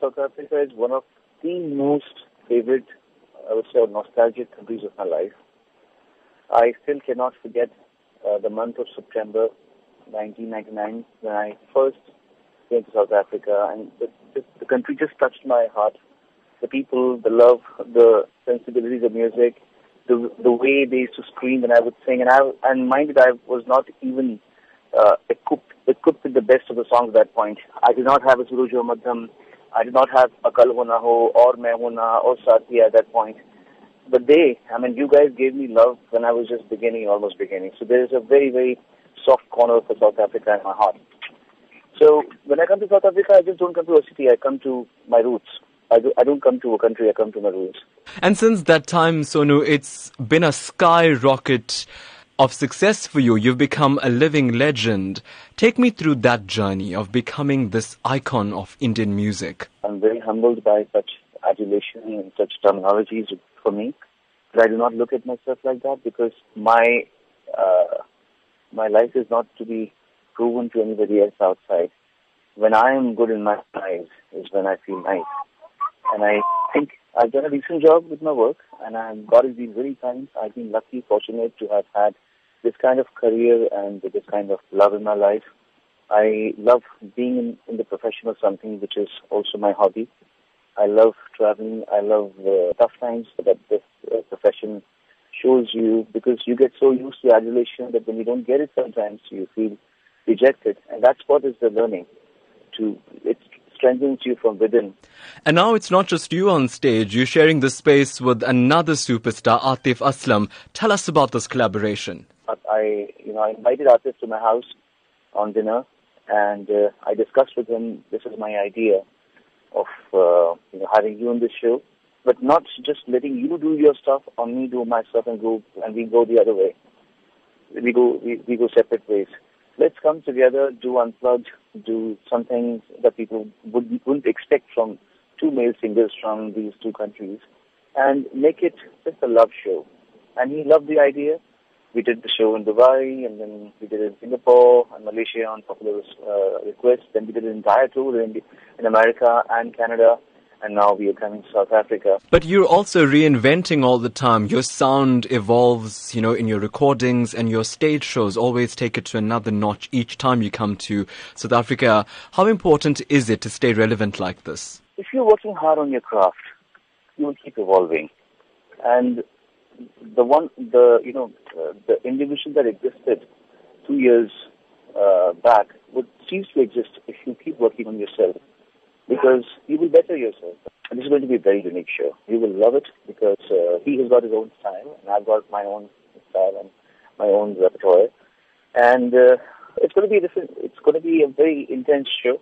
South Africa is one of the most favorite, I would say, nostalgic countries of my life. I still cannot forget uh, the month of September 1999 when I first came to South Africa, and the, the, the country just touched my heart. The people, the love, the sensibilities of music, the the way they used to scream when I would sing, and I and mind that I was not even uh, equipped equipped with the best of the songs at that point. I did not have a Suruj Madham, I did not have a Kal Ho Na Ho or Main Hoon Na or Satya at that point. But they, I mean, you guys gave me love when I was just beginning, almost beginning. So there is a very, very soft corner for South Africa in my heart. So when I come to South Africa, I just don't come to a city. I come to my roots. I, do, I don't come to a country. I come to my roots. And since that time, Sonu, it's been a skyrocket of success for you. You've become a living legend. Take me through that journey of becoming this icon of Indian music. I'm very humbled by such adulation and such terminologies for me. But I do not look at myself like that because my uh, my life is not to be proven to anybody else outside. When I am good in my eyes is when I feel nice. And I think I've done a decent job with my work and I'm, God has been very kind. I've been lucky, fortunate to have had this kind of career and this kind of love in my life. I love being in, in the profession of something which is also my hobby. I love traveling. I love uh, tough times that this uh, profession shows you because you get so used to adulation that when you don't get it sometimes you feel rejected. And that's what is the learning. To It strengthens you from within. And now it's not just you on stage. You're sharing this space with another superstar, Atif Aslam. Tell us about this collaboration. I, you know, I invited Atif to my house on dinner, and uh, I discussed with him. This is my idea of uh, you know having you on the show, but not just letting you do your stuff or me do my stuff and go and we go the other way. We go we, we go separate ways. Let's come together, do unplugged, do something that people would, wouldn't expect from two male singers from these two countries, and make it just a love show. And he loved the idea we did the show in Dubai, and then we did it in Singapore and Malaysia on popular uh, request. Then we did an entire tour in, in America and Canada, and now we are coming to South Africa. But you're also reinventing all the time. Your sound evolves, you know, in your recordings and your stage shows always take it to another notch each time you come to South Africa. How important is it to stay relevant like this? If you're working hard on your craft, you will keep evolving. And the one, the you know, uh, the individual that existed two years uh, back would cease to exist if you keep working on yourself, because you will better yourself. And this is going to be a very unique show. You will love it because uh, he has got his own style, and I've got my own style and my own repertoire, and uh, it's going to be a different. It's going to be a very intense show.